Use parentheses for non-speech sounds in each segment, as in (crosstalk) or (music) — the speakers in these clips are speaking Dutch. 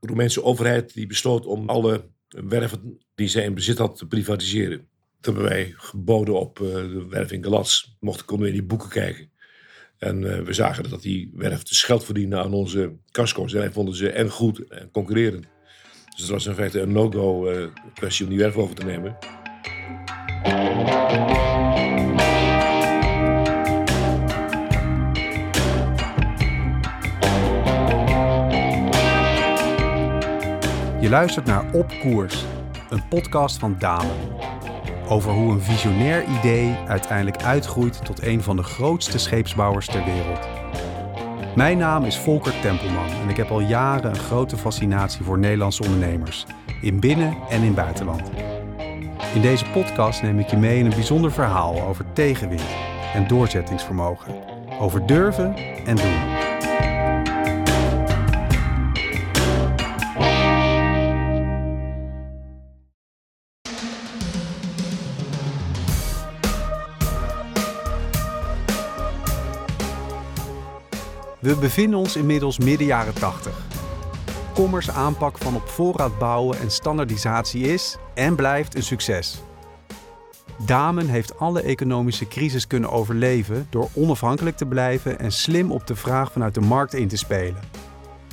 De Roemeense overheid die besloot om alle werven die zij in bezit had te privatiseren. Toen hebben wij geboden op uh, de werf in Galats. Mochten konden we in die boeken kijken. En uh, we zagen dat die werf dus geld verdiende aan onze casco's. En wij vonden ze en goed en concurrerend. Dus het was in feite een no-go uh, kwestie om die werf over te nemen. Je luistert naar Op Koers, een podcast van Damen. Over hoe een visionair idee uiteindelijk uitgroeit tot een van de grootste scheepsbouwers ter wereld. Mijn naam is Volker Tempelman en ik heb al jaren een grote fascinatie voor Nederlandse ondernemers, in binnen- en in buitenland. In deze podcast neem ik je mee in een bijzonder verhaal over tegenwind en doorzettingsvermogen, over durven en doen. We bevinden ons inmiddels midden jaren 80. Commerce aanpak van op voorraad bouwen en standaardisatie is en blijft een succes. Damen heeft alle economische crisis kunnen overleven door onafhankelijk te blijven en slim op de vraag vanuit de markt in te spelen.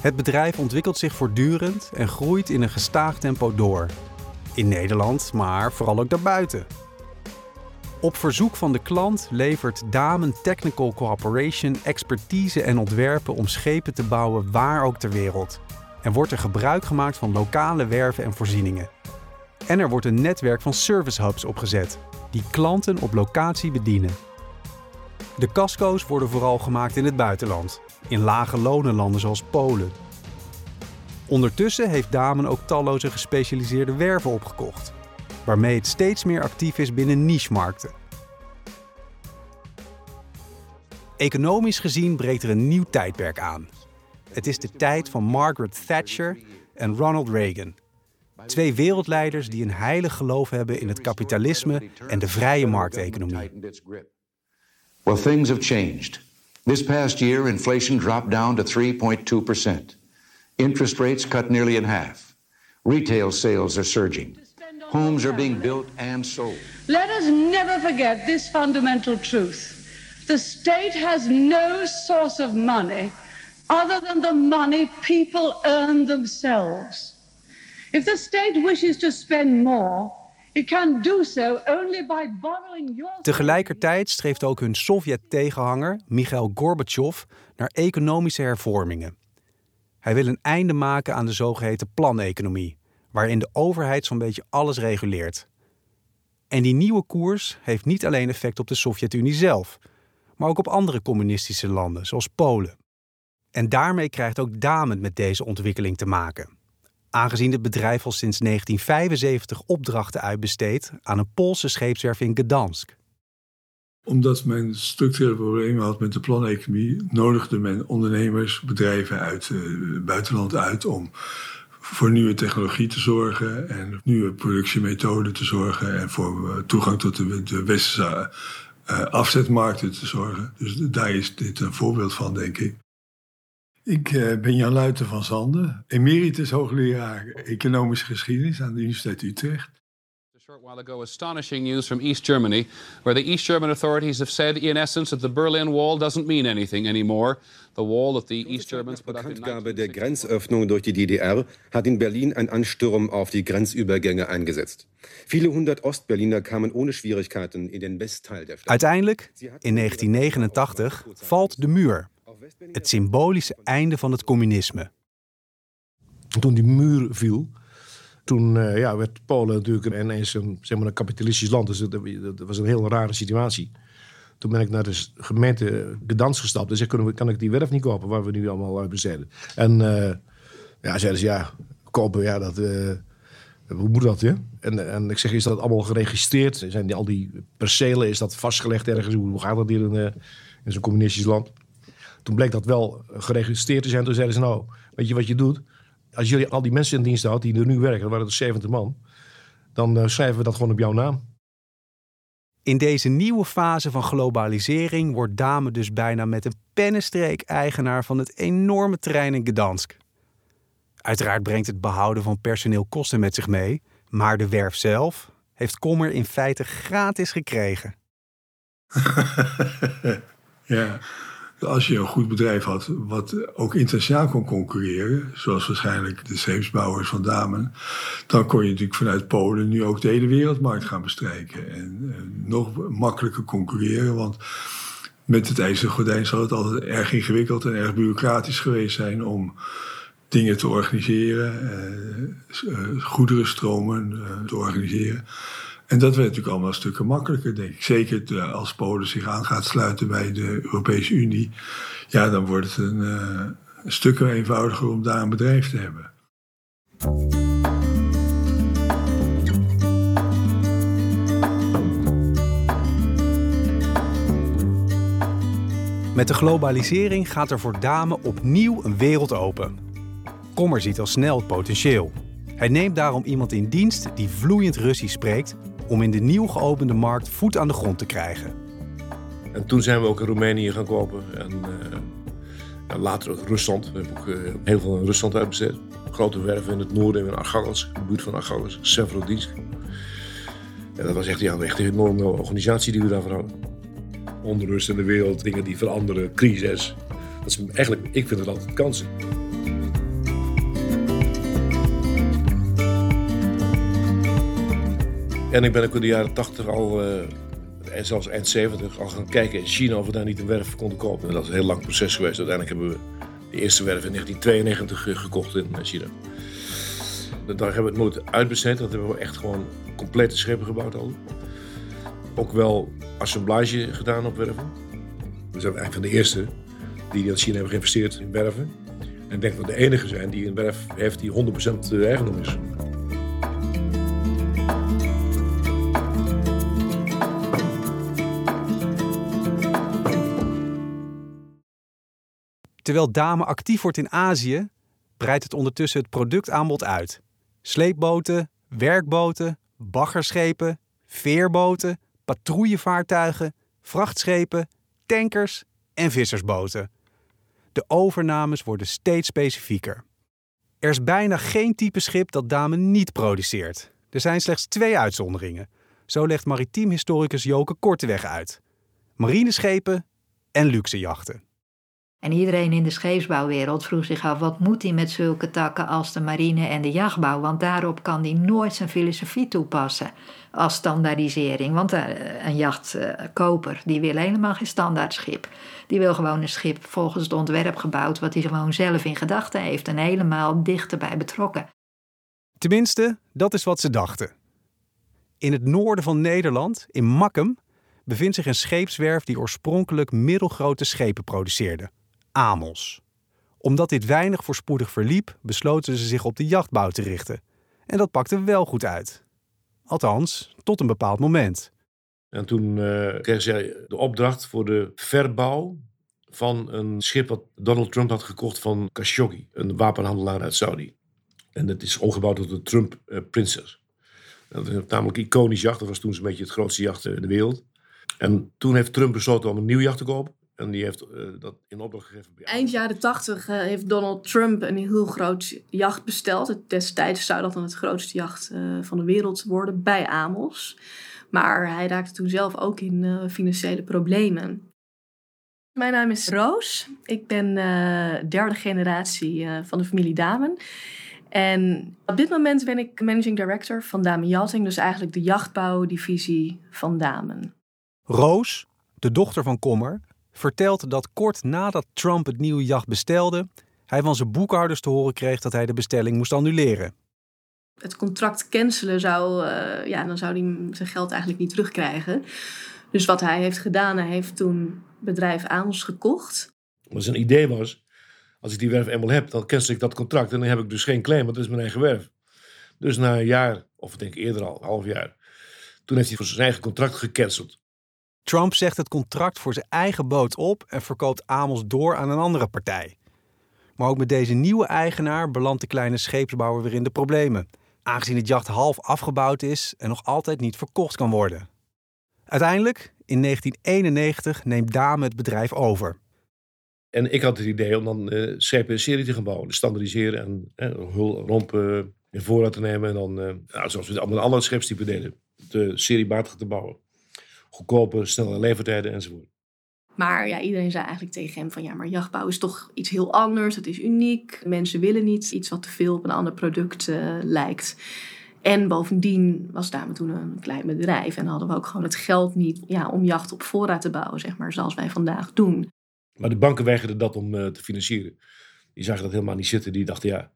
Het bedrijf ontwikkelt zich voortdurend en groeit in een gestaag tempo door. In Nederland, maar vooral ook daarbuiten. Op verzoek van de klant levert Damen Technical Cooperation expertise en ontwerpen om schepen te bouwen waar ook ter wereld. En wordt er gebruik gemaakt van lokale werven en voorzieningen. En er wordt een netwerk van service hubs opgezet, die klanten op locatie bedienen. De casco's worden vooral gemaakt in het buitenland, in lage lonenlanden zoals Polen. Ondertussen heeft Damen ook talloze gespecialiseerde werven opgekocht, waarmee het steeds meer actief is binnen niche-markten. Economisch gezien breekt er een nieuw tijdperk aan. Het is de tijd van Margaret Thatcher en Ronald Reagan. Twee wereldleiders die een heilig geloof hebben in het kapitalisme en de vrije markteconomie. Well, things have changed. This past year, inflation dropped down to 3.2%. Interest rates cut nearly in half. Retail sales are surging. Homes are being built and sold. Let us never forget this fundamental truth. The state has no source of money other than the money people earn themselves. If the state wishes to spend more, it can do so only by borrowing your... Tegelijkertijd streeft ook hun Sovjet-tegenhanger Mikhail Gorbachev naar economische hervormingen. Hij wil een einde maken aan de zogeheten planeconomie, waarin de overheid zo'n beetje alles reguleert. En die nieuwe koers heeft niet alleen effect op de Sovjet-Unie zelf, maar ook op andere communistische landen, zoals Polen. En daarmee krijgt ook Damen met deze ontwikkeling te maken. Aangezien het bedrijf al sinds 1975 opdrachten uitbesteedt aan een Poolse scheepswerf in Gdansk. Omdat men structurele problemen had met de planeconomie, nodigde men ondernemers, bedrijven uit het uh, buitenland uit om voor nieuwe technologie te zorgen en nieuwe productiemethoden te zorgen en voor uh, toegang tot de, de westerse uh, afzetmarkten te zorgen. Dus daar is dit een voorbeeld van, denk ik. Ik uh, ben Jan Luiten van Zanden, emeritus hoogleraar economische geschiedenis aan de Universiteit Utrecht. A short while ago, astonishing news from East Germany, where the East German authorities have said, in essence, that the Berlin Wall doesn't mean anything anymore. The wall that the East Germans put up in Bekanntgabe der Grenzöffnung durch die DDR hat in Berlin ein Ansturm auf die Grenzübergänge eingesetzt. Viele hundert Ostberliner kamen ohne Schwierigkeiten in den Westteil der Stadt. Uiteindelijk, in 1989, valt de muur. Het symbolische einde van het communisme. Toen die muur viel, toen uh, ja, werd Polen natuurlijk ineens een, zeg maar een kapitalistisch land. Dus dat, was een heel rare situatie. Toen ben ik naar de gemeente Gdansk gestapt. En zei, kunnen we, kan ik die werf niet kopen waar we nu allemaal uit besteden? En uh, ja, zeiden ze, ja, kopen, ja, dat... Uh, hoe moet dat, ja? En, en ik zeg, is dat allemaal geregistreerd? Zijn die, al die percelen, is dat vastgelegd ergens? Hoe gaat dat hier in, in zo'n communistisch land? Toen bleek dat wel geregistreerd te zijn. Toen zeiden ze, nou, weet je wat je doet? Als jullie al die mensen in dienst houdt die er nu werken, dat waren er 70 man, dan uh, schrijven we dat gewoon op jouw naam. In deze nieuwe fase van globalisering wordt Dame dus bijna met een pennenstreek eigenaar van het enorme terrein in Gdansk. Uiteraard brengt het behouden van personeel kosten met zich mee, maar de werf zelf heeft Kommer in feite gratis gekregen. (laughs) ja, als je een goed bedrijf had wat ook internationaal kon concurreren, zoals waarschijnlijk de scheepsbouwers van Damen, dan kon je natuurlijk vanuit Polen nu ook de hele wereldmarkt gaan bestrijken. En, nog makkelijker concurreren, want met het ijzeren gordijn zal het altijd erg ingewikkeld en erg bureaucratisch geweest zijn om dingen te organiseren, eh, goederenstromen uh, te organiseren. En dat werd natuurlijk allemaal stukken makkelijker, denk ik. Zeker als Polen zich aan gaat sluiten bij de Europese Unie. Ja, dan wordt het een, uh, een stuk eenvoudiger om daar een bedrijf te hebben. Met de globalisering gaat er voor Dame opnieuw een wereld open. Kommer ziet al snel het potentieel. Hij neemt daarom iemand in dienst die vloeiend Russisch spreekt om in de nieuw geopende markt voet aan de grond te krijgen. En toen zijn we ook in Roemenië gaan kopen en uh, later ook Rusland. We hebben ook uh, heel veel in Rusland uitbesteed. Grote werven in het noorden, in Archangels, de buurt van Archangels, Severodinsk. Ja, dat was echt, ja, echt een enorme organisatie die we daarvoor hadden. Onrust in de wereld, dingen die veranderen, crisis. Dat is eigenlijk, ik vind het altijd kansen. En ik ben ook in de jaren 80 al, uh, en zelfs eind 70, al gaan kijken in China of we daar niet een werf konden kopen. En dat is een heel lang proces geweest. Uiteindelijk hebben we de eerste werf in 1992 gekocht in China. Daar hebben we het nooit uitbesteed. Dat hebben we echt gewoon complete schepen gebouwd al. Ook wel assemblage gedaan op werven. We zijn eigenlijk van de eerste die in China hebben geïnvesteerd in werven. En ik denk dat we de enige zijn die een werf heeft die 100% eigendom is. Terwijl Dame actief wordt in Azië, breidt het ondertussen het productaanbod uit. Sleepboten, werkboten, baggerschepen, veerboten, patrouillevaartuigen, vrachtschepen, tankers en vissersboten. De overnames worden steeds specifieker. Er is bijna geen type schip dat Dame niet produceert. Er zijn slechts twee uitzonderingen. Zo legt maritiem historicus Joke Korteweg uit. Marineschepen en luxejachten. En iedereen in de scheepsbouwwereld vroeg zich af: wat moet hij met zulke takken als de marine en de jachtbouw? Want daarop kan hij nooit zijn filosofie toepassen als standaardisering. Want eh, een jachtkoper die wil helemaal geen standaardschip. Die wil gewoon een schip volgens het ontwerp gebouwd, wat hij gewoon zelf in gedachten heeft en helemaal dichterbij betrokken. Tenminste, dat is wat ze dachten. In het noorden van Nederland, in Makkum, bevindt zich een scheepswerf die oorspronkelijk middelgrote schepen produceerde. Amos. Omdat dit weinig voorspoedig verliep, besloten ze zich op de jachtbouw te richten. En dat pakte wel goed uit. Althans, tot een bepaald moment. En toen uh, kreeg zij de opdracht voor de verbouw van een schip wat Donald Trump had gekocht van Khashoggi, een wapenhandelaar uit Saudi. En dat is omgebouwd tot de Trump uh, Princess. Dat is een iconisch jacht. Dat was toen zo'n beetje het grootste jacht in de wereld. En toen heeft Trump besloten om een nieuw jacht te kopen. En die heeft uh, dat in opdracht gegeven. Bij Eind jaren tachtig uh, heeft Donald Trump een heel groot jacht besteld. Destijds zou dat dan het grootste jacht uh, van de wereld worden bij Amos. Maar hij raakte toen zelf ook in financiële problemen. Mijn naam is Roos. Ik ben derde generatie van de familie Damen. En op dit moment ben ik managing director van Damen Yachting. Dus eigenlijk de jachtbouwdivisie van Damen. Roos, de dochter van Kommer, vertelt dat kort nadat Trump het nieuwe jacht bestelde, hij van zijn boekhouders te horen kreeg dat hij de bestelling moest annuleren. Het contract cancelen zou, uh, ja, dan zou hij zijn geld eigenlijk niet terugkrijgen. Dus wat hij heeft gedaan, hij heeft toen bedrijf Amos gekocht. Wat zijn idee was, als ik die werf eenmaal heb, dan cancel ik dat contract en dan heb ik dus geen claim, want dat is mijn eigen werf. Dus na een jaar, of ik denk eerder al, een half jaar, toen heeft hij voor zijn eigen contract gecanceld. Trump zegt het contract voor zijn eigen boot op en verkoopt Amos door aan een andere partij. Maar ook met deze nieuwe eigenaar belandt de kleine scheepsbouwer weer in de problemen, aangezien het jacht half afgebouwd is en nog altijd niet verkocht kan worden. Uiteindelijk, in 1991, neemt Dame het bedrijf over. En ik had het idee om dan uh, schepen een serie te gaan bouwen. Dus standaardiseren en uh, hul, rompen in voorraad te nemen. En dan, uh, nou, zoals we het allemaal alle scheepstypen deden, de seriematig te bouwen. Goedkope, snelle levertijden enzovoort. Maar ja, iedereen zei eigenlijk tegen hem van ja, maar jachtbouw is toch iets heel anders. Het is uniek. Mensen willen niet iets wat te veel op een ander product lijkt. En bovendien was Dame toen een klein bedrijf en hadden we ook gewoon het geld niet ja, om jacht op voorraad te bouwen, zeg maar, zoals wij vandaag doen. Maar de banken weigerden dat om uh, te financieren. Die zagen dat helemaal niet zitten. Die dachten, ja,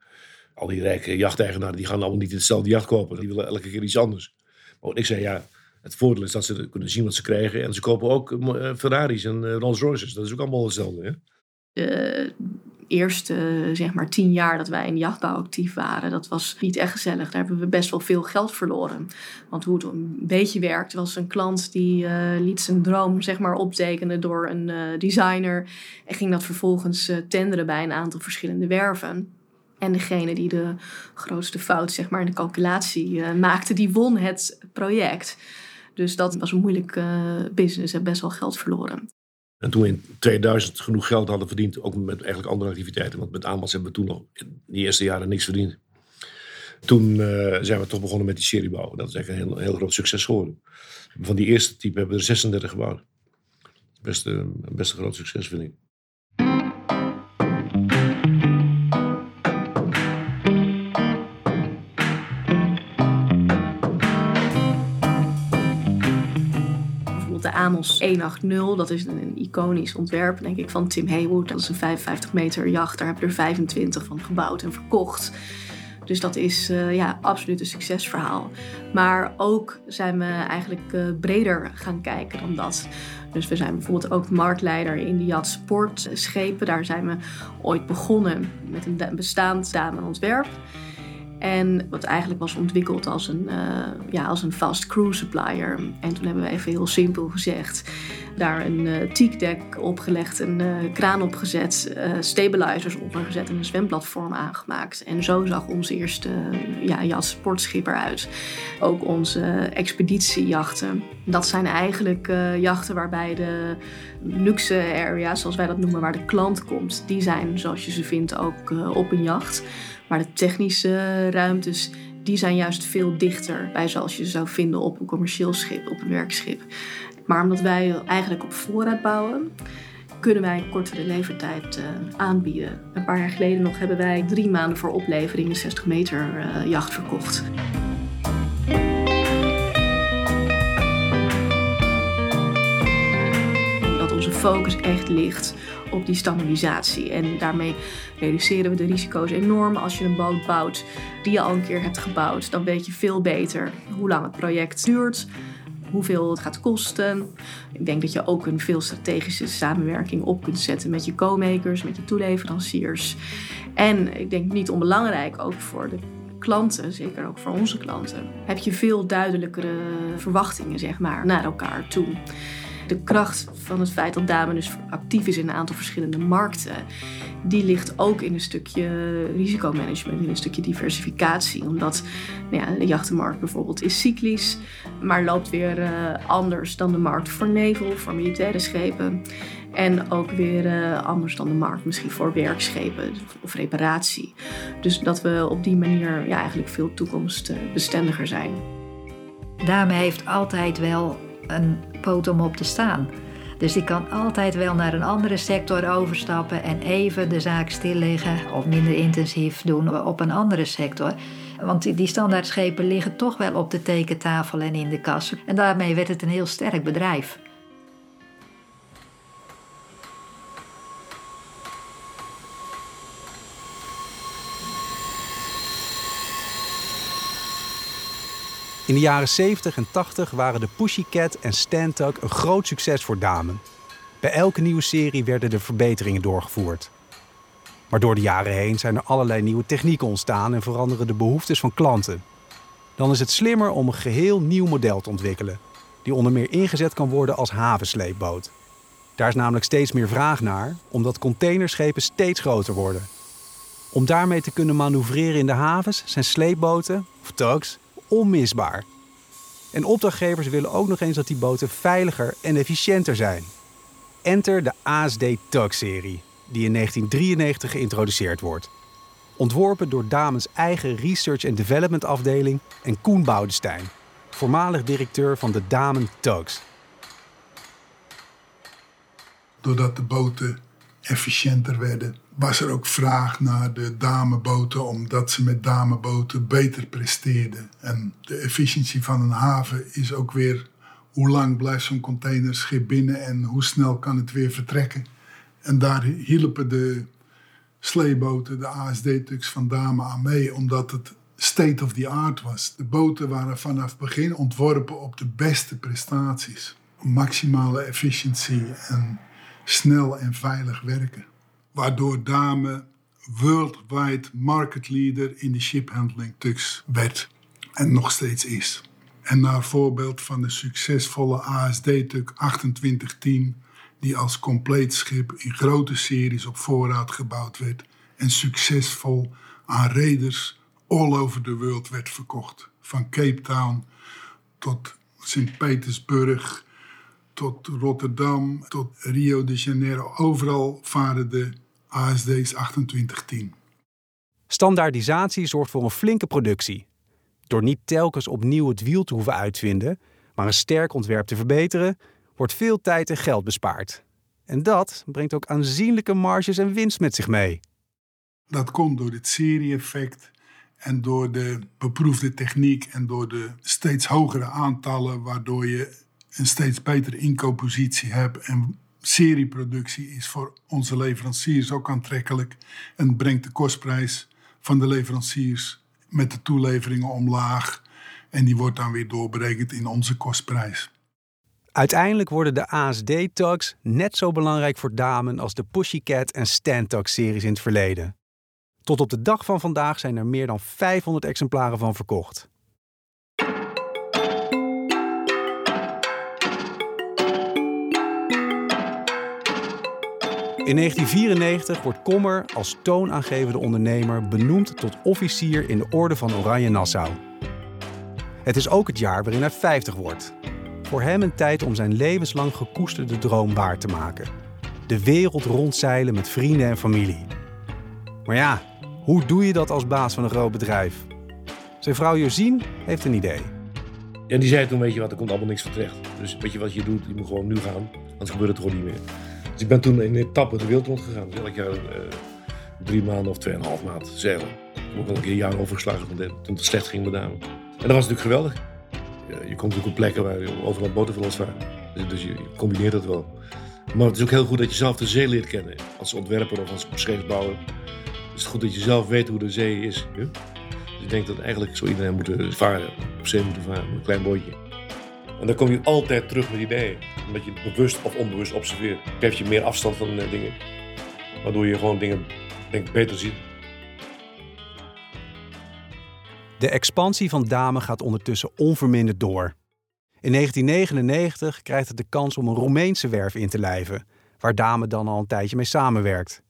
al die rijke jachteigenaren die gaan allemaal niet hetzelfde jacht kopen. Die willen elke keer iets anders. Maar ik zei, ja, het voordeel is dat ze kunnen zien wat ze krijgen. En ze kopen ook uh, Ferraris en uh, Rolls Royces. Dat is ook allemaal hetzelfde. Hè? De eerste zeg maar tien jaar dat wij in de jachtbouw actief waren, dat was niet echt gezellig. Daar hebben we best wel veel geld verloren. Want hoe het een beetje werkt, was een klant die liet zijn droom zeg maar optekenen door een designer en ging dat vervolgens tenderen bij een aantal verschillende werven. En degene die de grootste fout zeg maar, in de calculatie maakte, die won het project. Dus dat was een moeilijk business en best wel geld verloren. En toen we in 2000 genoeg geld hadden verdiend, ook met eigenlijk andere activiteiten, want met aanbod hebben we toen nog in die eerste jaren niks verdiend. Toen uh, zijn we toch begonnen met die seriebouw. Dat is eigenlijk een heel, heel groot succes geworden. Van die eerste type hebben we er 36 gebouwd. Best, uh, best een groot succes, vind ik. Amos 180. Dat is een, iconisch ontwerp, denk ik, van Tim Haywood. Dat is een 55 meter jacht. Daar hebben er 25 van gebouwd en verkocht. Dus dat is uh, ja, absoluut een succesverhaal. Maar ook zijn we eigenlijk uh, breder gaan kijken dan dat. Dus we zijn bijvoorbeeld ook marktleider in de yacht sportschepen. Daar zijn we ooit begonnen met een bestaand damenontwerp. En wat eigenlijk was ontwikkeld als een, uh, ja, als een fast crew supplier. En toen hebben we even heel simpel gezegd, daar een uh, teakdeck opgelegd, een uh, kraan opgezet, stabilizers opgezet en een zwemplatform aangemaakt. En zo zag onze eerste ja, jacht sportschip eruit. Ook onze expeditiejachten. Dat zijn eigenlijk jachten waarbij de luxe areas, zoals wij dat noemen, waar de klant komt, die zijn zoals je ze vindt ook op een jacht. Maar de technische ruimtes, die zijn juist veel dichter bij zoals je zou vinden op een commercieel schip, op een werkschip. Maar omdat wij eigenlijk op voorraad bouwen, kunnen wij kortere levertijd uh, aanbieden. Een paar jaar geleden nog hebben wij drie maanden voor oplevering een 60 meter uh, jacht verkocht. Dat onze focus echt ligt op die standaardisatie. En daarmee reduceren we de risico's enorm. Als je een boot bouwt die je al een keer hebt gebouwd, dan weet je veel beter hoe lang het project duurt. Hoeveel het gaat kosten. Ik denk dat je ook een veel strategische samenwerking op kunt zetten met je co-makers, met je toeleveranciers. En ik denk niet onbelangrijk ook voor de klanten, zeker ook voor onze klanten, heb je veel duidelijkere verwachtingen zeg maar, naar elkaar toe de kracht van het feit dat Dame dus actief is in een aantal verschillende markten, die ligt ook in een stukje risicomanagement, in een stukje diversificatie. Omdat nou ja, de jachtenmarkt bijvoorbeeld is cyclisch, maar loopt weer uh, anders dan de markt voor nevel, voor militaire schepen. En ook weer uh, anders dan de markt misschien voor werkschepen of reparatie. Dus dat we op die manier ja, eigenlijk veel toekomstbestendiger zijn. Dame heeft altijd wel een poot om op te staan. Dus die kan altijd wel naar een andere sector overstappen en even de zaak stilleggen of minder intensief doen op een andere sector. Want die standaardschepen liggen toch wel op de tekentafel en in de kas. En daarmee werd het een heel sterk bedrijf. In de jaren 70 en 80 waren de Pussycat en Stantuck een groot succes voor Damen. Bij elke nieuwe serie werden er verbeteringen doorgevoerd. Maar door de jaren heen zijn er allerlei nieuwe technieken ontstaan en veranderen de behoeftes van klanten. Dan is het slimmer om een geheel nieuw model te ontwikkelen, die onder meer ingezet kan worden als havensleepboot. Daar is namelijk steeds meer vraag naar, omdat containerschepen steeds groter worden. Om daarmee te kunnen manoeuvreren in de havens zijn sleepboten, of tugs, onmisbaar. En opdrachtgevers willen ook nog eens dat die boten veiliger en efficiënter zijn. Enter de ASD Tug-serie. die in 1993 geïntroduceerd wordt. Ontworpen door Damens eigen research and development afdeling en Koen Boudestein, voormalig directeur van de Damen Tugs. Doordat de boten efficiënter werden, was er ook vraag naar de dameboten, omdat ze met dameboten beter presteerden. En de efficiëntie van een haven is ook weer hoe lang blijft zo'n containerschip binnen en hoe snel kan het weer vertrekken. En daar hielpen de sleeboten, de ASD-tugs van Dame aan mee, omdat het state of the art was. De boten waren vanaf het begin ontworpen op de beste prestaties. Maximale efficiëntie en snel en veilig werken. Waardoor Dame worldwide market leader in de shiphandling tugs werd en nog steeds is. En naar voorbeeld van de succesvolle ASD-tuk 2810, die als compleet schip in grote series op voorraad gebouwd werd en succesvol aan raiders all over the world werd verkocht. Van Cape Town tot Sint-Petersburg, tot Rotterdam, tot Rio de Janeiro. Overal varen de ASD's 2810. Standaardisatie zorgt voor een flinke productie. Door niet telkens opnieuw het wiel te hoeven uitvinden, maar een sterk ontwerp te verbeteren, wordt veel tijd en geld bespaard. En dat brengt ook aanzienlijke marges en winst met zich mee. Dat komt door het serie-effect en door de beproefde techniek en door de steeds hogere aantallen, waardoor je een steeds betere inkooppositie hebt. En serieproductie is voor onze leveranciers ook aantrekkelijk en brengt de kostprijs van de leveranciers met de toeleveringen omlaag. En die wordt dan weer doorberekend in onze kostprijs. Uiteindelijk worden de ASD-tugs net zo belangrijk voor Damen als de Pussycat en Stand-tug-series in het verleden. Tot op de dag van vandaag zijn er meer dan 500 exemplaren van verkocht. In 1994 wordt Kommer als toonaangevende ondernemer benoemd tot officier in de Orde van Oranje Nassau. Het is ook het jaar waarin hij 50 wordt. Voor hem een tijd om zijn levenslang gekoesterde droom waar te maken. De wereld rondzeilen met vrienden en familie. Maar ja, hoe doe je dat als baas van een groot bedrijf? Zijn vrouw Josien heeft een idee. Ja, die zei toen, weet je wat, er komt allemaal niks van terecht. Dus weet je wat je doet, je moet gewoon nu gaan, anders gebeurt het gewoon niet meer. Dus ik ben toen in etappe de wereld rondgegaan. Dus elk jaar drie maanden of tweeënhalf maand zeilen. Ik heb ook al een keer jaar overgeslagen toen het slecht ging met name. En dat was natuurlijk geweldig. Je, komt ook op plekken waar overal boten van ons waren. Dus, dus je, combineert dat wel. Maar het is ook heel goed dat je zelf de zee leert kennen. Als ontwerper of als scheepsbouwer. Het is goed dat je zelf weet hoe de zee is. Dus ik denk dat eigenlijk zo iedereen moet varen. Op zee moeten varen, met een klein bootje. En dan kom je altijd terug met ideeën. Omdat je bewust of onbewust observeert. Geeft je meer afstand van uh, dingen. Waardoor je gewoon dingen denk, beter ziet. De expansie van Dame gaat ondertussen onverminderd door. In 1999 krijgt het de kans om een Roemeense werf in te lijven, waar Dame dan al een tijdje mee samenwerkt.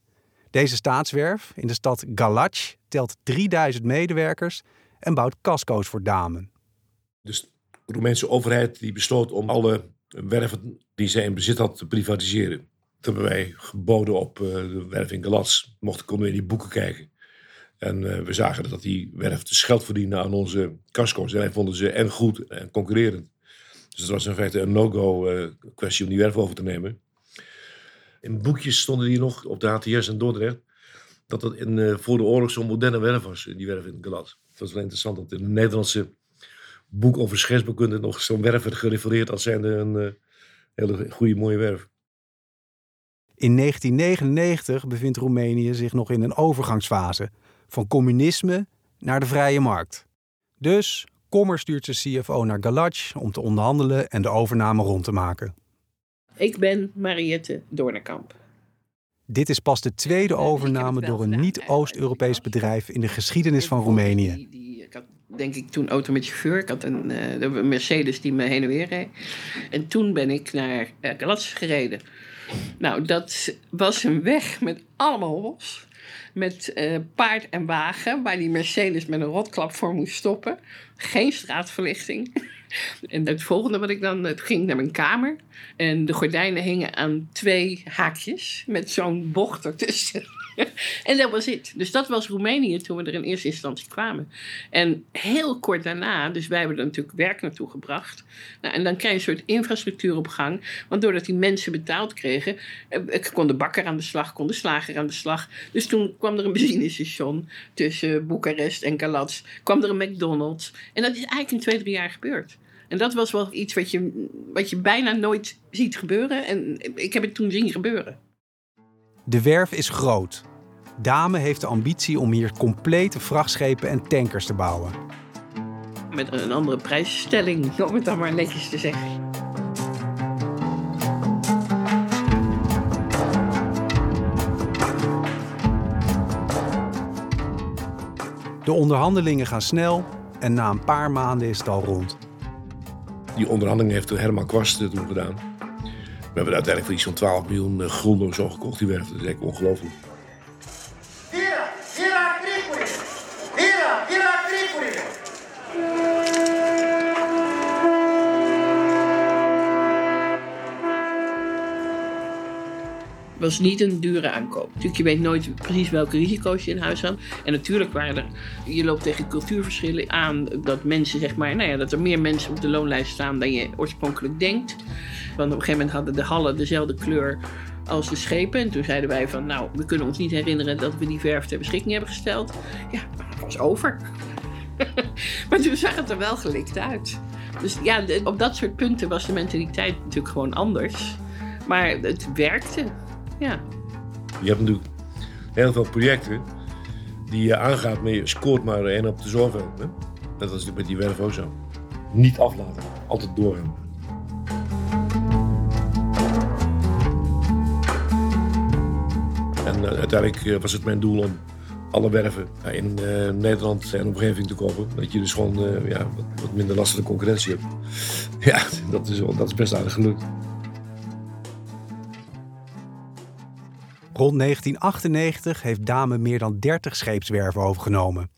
Deze staatswerf in de stad Galați telt 3000 medewerkers en bouwt casco's voor Damen. Dus de Roemeense overheid die besloot om alle werven die zij in bezit had te privatiseren. Dat hebben wij geboden op de werf in Galați. Mochten konden we die boeken kijken. En uh, we zagen dat die werf dus geld verdiende aan onze casco's. En wij vonden ze en goed en concurrerend. Dus het was in feite een no-go uh, kwestie om die werf over te nemen. In boekjes stonden die nog op de HTS in Dordrecht. Dat het in, voor de oorlog zo'n moderne werf was, die werf in Galați. Het was wel interessant dat in een Nederlandse boek over scheepsbouwkunde nog zo'n werf werd gerefereerd als zijnde een hele goede, mooie werf. In 1999 bevindt Roemenië zich nog in een overgangsfase van communisme naar de vrije markt. Dus Kommer stuurt zijn CFO naar Galați om te onderhandelen en de overname rond te maken. Ik ben Mariette Doornekamp. Dit is pas de tweede overname door een niet-Oost-Europees bedrijf in de geschiedenis van Roemenië. Denk ik toen auto met chauffeur. Ik had een, uh, een Mercedes die me heen en weer reed. En toen ben ik naar uh, gereden. Nou, dat was een weg met allemaal hobbels met uh, paard en wagen, waar die Mercedes met een rotklap voor moest stoppen. Geen straatverlichting. (laughs) en het volgende wat ik dan, het ging naar mijn kamer. En de gordijnen hingen aan twee haakjes met zo'n bocht ertussen. (laughs) en dat was het. Dus dat was Roemenië toen we er in eerste instantie kwamen. En heel kort daarna, dus wij hebben er natuurlijk werk naartoe gebracht. Nou, en dan krijg je een soort infrastructuur op gang. Want doordat die mensen betaald kregen, eh, kon de bakker aan de slag, kon de slager aan de slag. Dus toen kwam er een benzinestation tussen Boekarest en Galatz. Kwam er een McDonald's. En dat is eigenlijk in twee, drie jaar gebeurd. En dat was wel iets wat je, wat je bijna nooit ziet gebeuren. En ik heb het toen zien gebeuren. De werf is groot. Dame heeft de ambitie om hier complete vrachtschepen en tankers te bouwen. Met een andere prijsstelling, om het dan maar netjes te zeggen. De onderhandelingen gaan snel en na een paar maanden is het al rond. Die onderhandeling heeft Herman Kwast toen gedaan. We hebben uiteindelijk voor iets van 12 miljoen gulden zo gekocht, die werf. Dat is echt ongelooflijk. Was niet een dure aankoop. Natuurlijk, je weet nooit precies welke risico's je in huis had. En natuurlijk waren er, je loopt tegen cultuurverschillen aan, dat mensen zeg maar, nou ja, dat er meer mensen op de loonlijst staan dan je oorspronkelijk denkt. Want op een gegeven moment hadden de hallen dezelfde kleur als de schepen. En toen zeiden wij van, nou, we kunnen ons niet herinneren dat we die verf ter beschikking hebben gesteld. Ja, dat was over. (laughs) maar toen zag het er wel gelikt uit. Dus ja, op dat soort punten was de mentaliteit natuurlijk gewoon anders. Maar het werkte. Ja. Je hebt natuurlijk heel veel projecten die je aangaat, maar je scoort maar één op de zorgveld. Hè? Dat is met die werf ook zo. Niet aflaten, altijd doorgaan. En uh, uiteindelijk uh, was het mijn doel om alle werven uh, in Nederland en omgeving te kopen. Dat je dus gewoon ja, wat, wat, minder lastige concurrentie hebt. (laughs) Ja, dat is, dat is best aardig gelukt. Rond 1998 heeft Dame meer dan 30 scheepswerven overgenomen.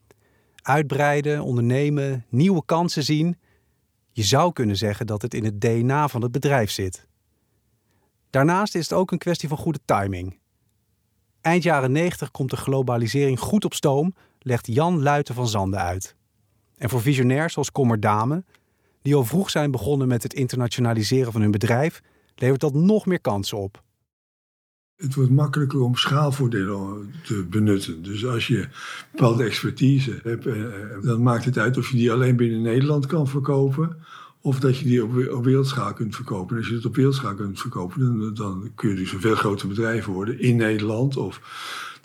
Uitbreiden, ondernemen, nieuwe kansen zien. Je zou kunnen zeggen dat het in het DNA van het bedrijf zit. Daarnaast is het ook een kwestie van goede timing. Eind jaren 90 komt de globalisering goed op stoom, legt Jan Luiten van Zanden uit. En voor visionairs zoals Kommer Dame, die al vroeg zijn begonnen met het internationaliseren van hun bedrijf, levert dat nog meer kansen op het wordt makkelijker om schaalvoordelen te benutten. Dus als je bepaalde expertise hebt, eh, eh, dan maakt het uit of je die alleen binnen Nederland kan verkopen. Of dat je die op, wereldschaal kunt verkopen. En als je het op wereldschaal kunt verkopen, dan, dan kun je dus een veel groter bedrijf worden in Nederland of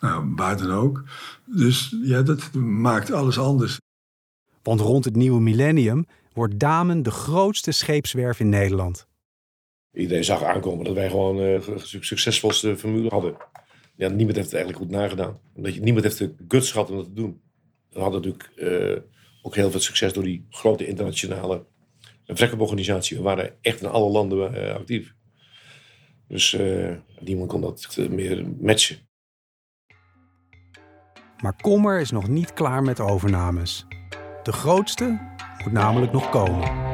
nou, waar dan ook. Dus ja, dat maakt alles anders. Want rond het nieuwe millennium wordt Damen de grootste scheepswerf in Nederland. Iedereen zag aankomen dat wij gewoon uh, succesvolste formule hadden. Ja, niemand heeft het eigenlijk goed nagedaan. Omdat je, niemand heeft de guts gehad om dat te doen. We hadden natuurlijk uh, ook heel veel succes door die grote internationale verkoporganisatie. We waren echt in alle landen uh, actief. Dus niemand kon dat meer matchen. Maar Kommer is nog niet klaar met overnames. De grootste moet namelijk nog komen.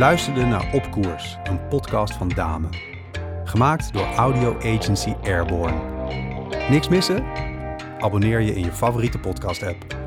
Luisterde naar Opkoers, een podcast van Dame. Gemaakt door audio agency Airborne. Niks missen? Abonneer je in je favoriete podcast-app.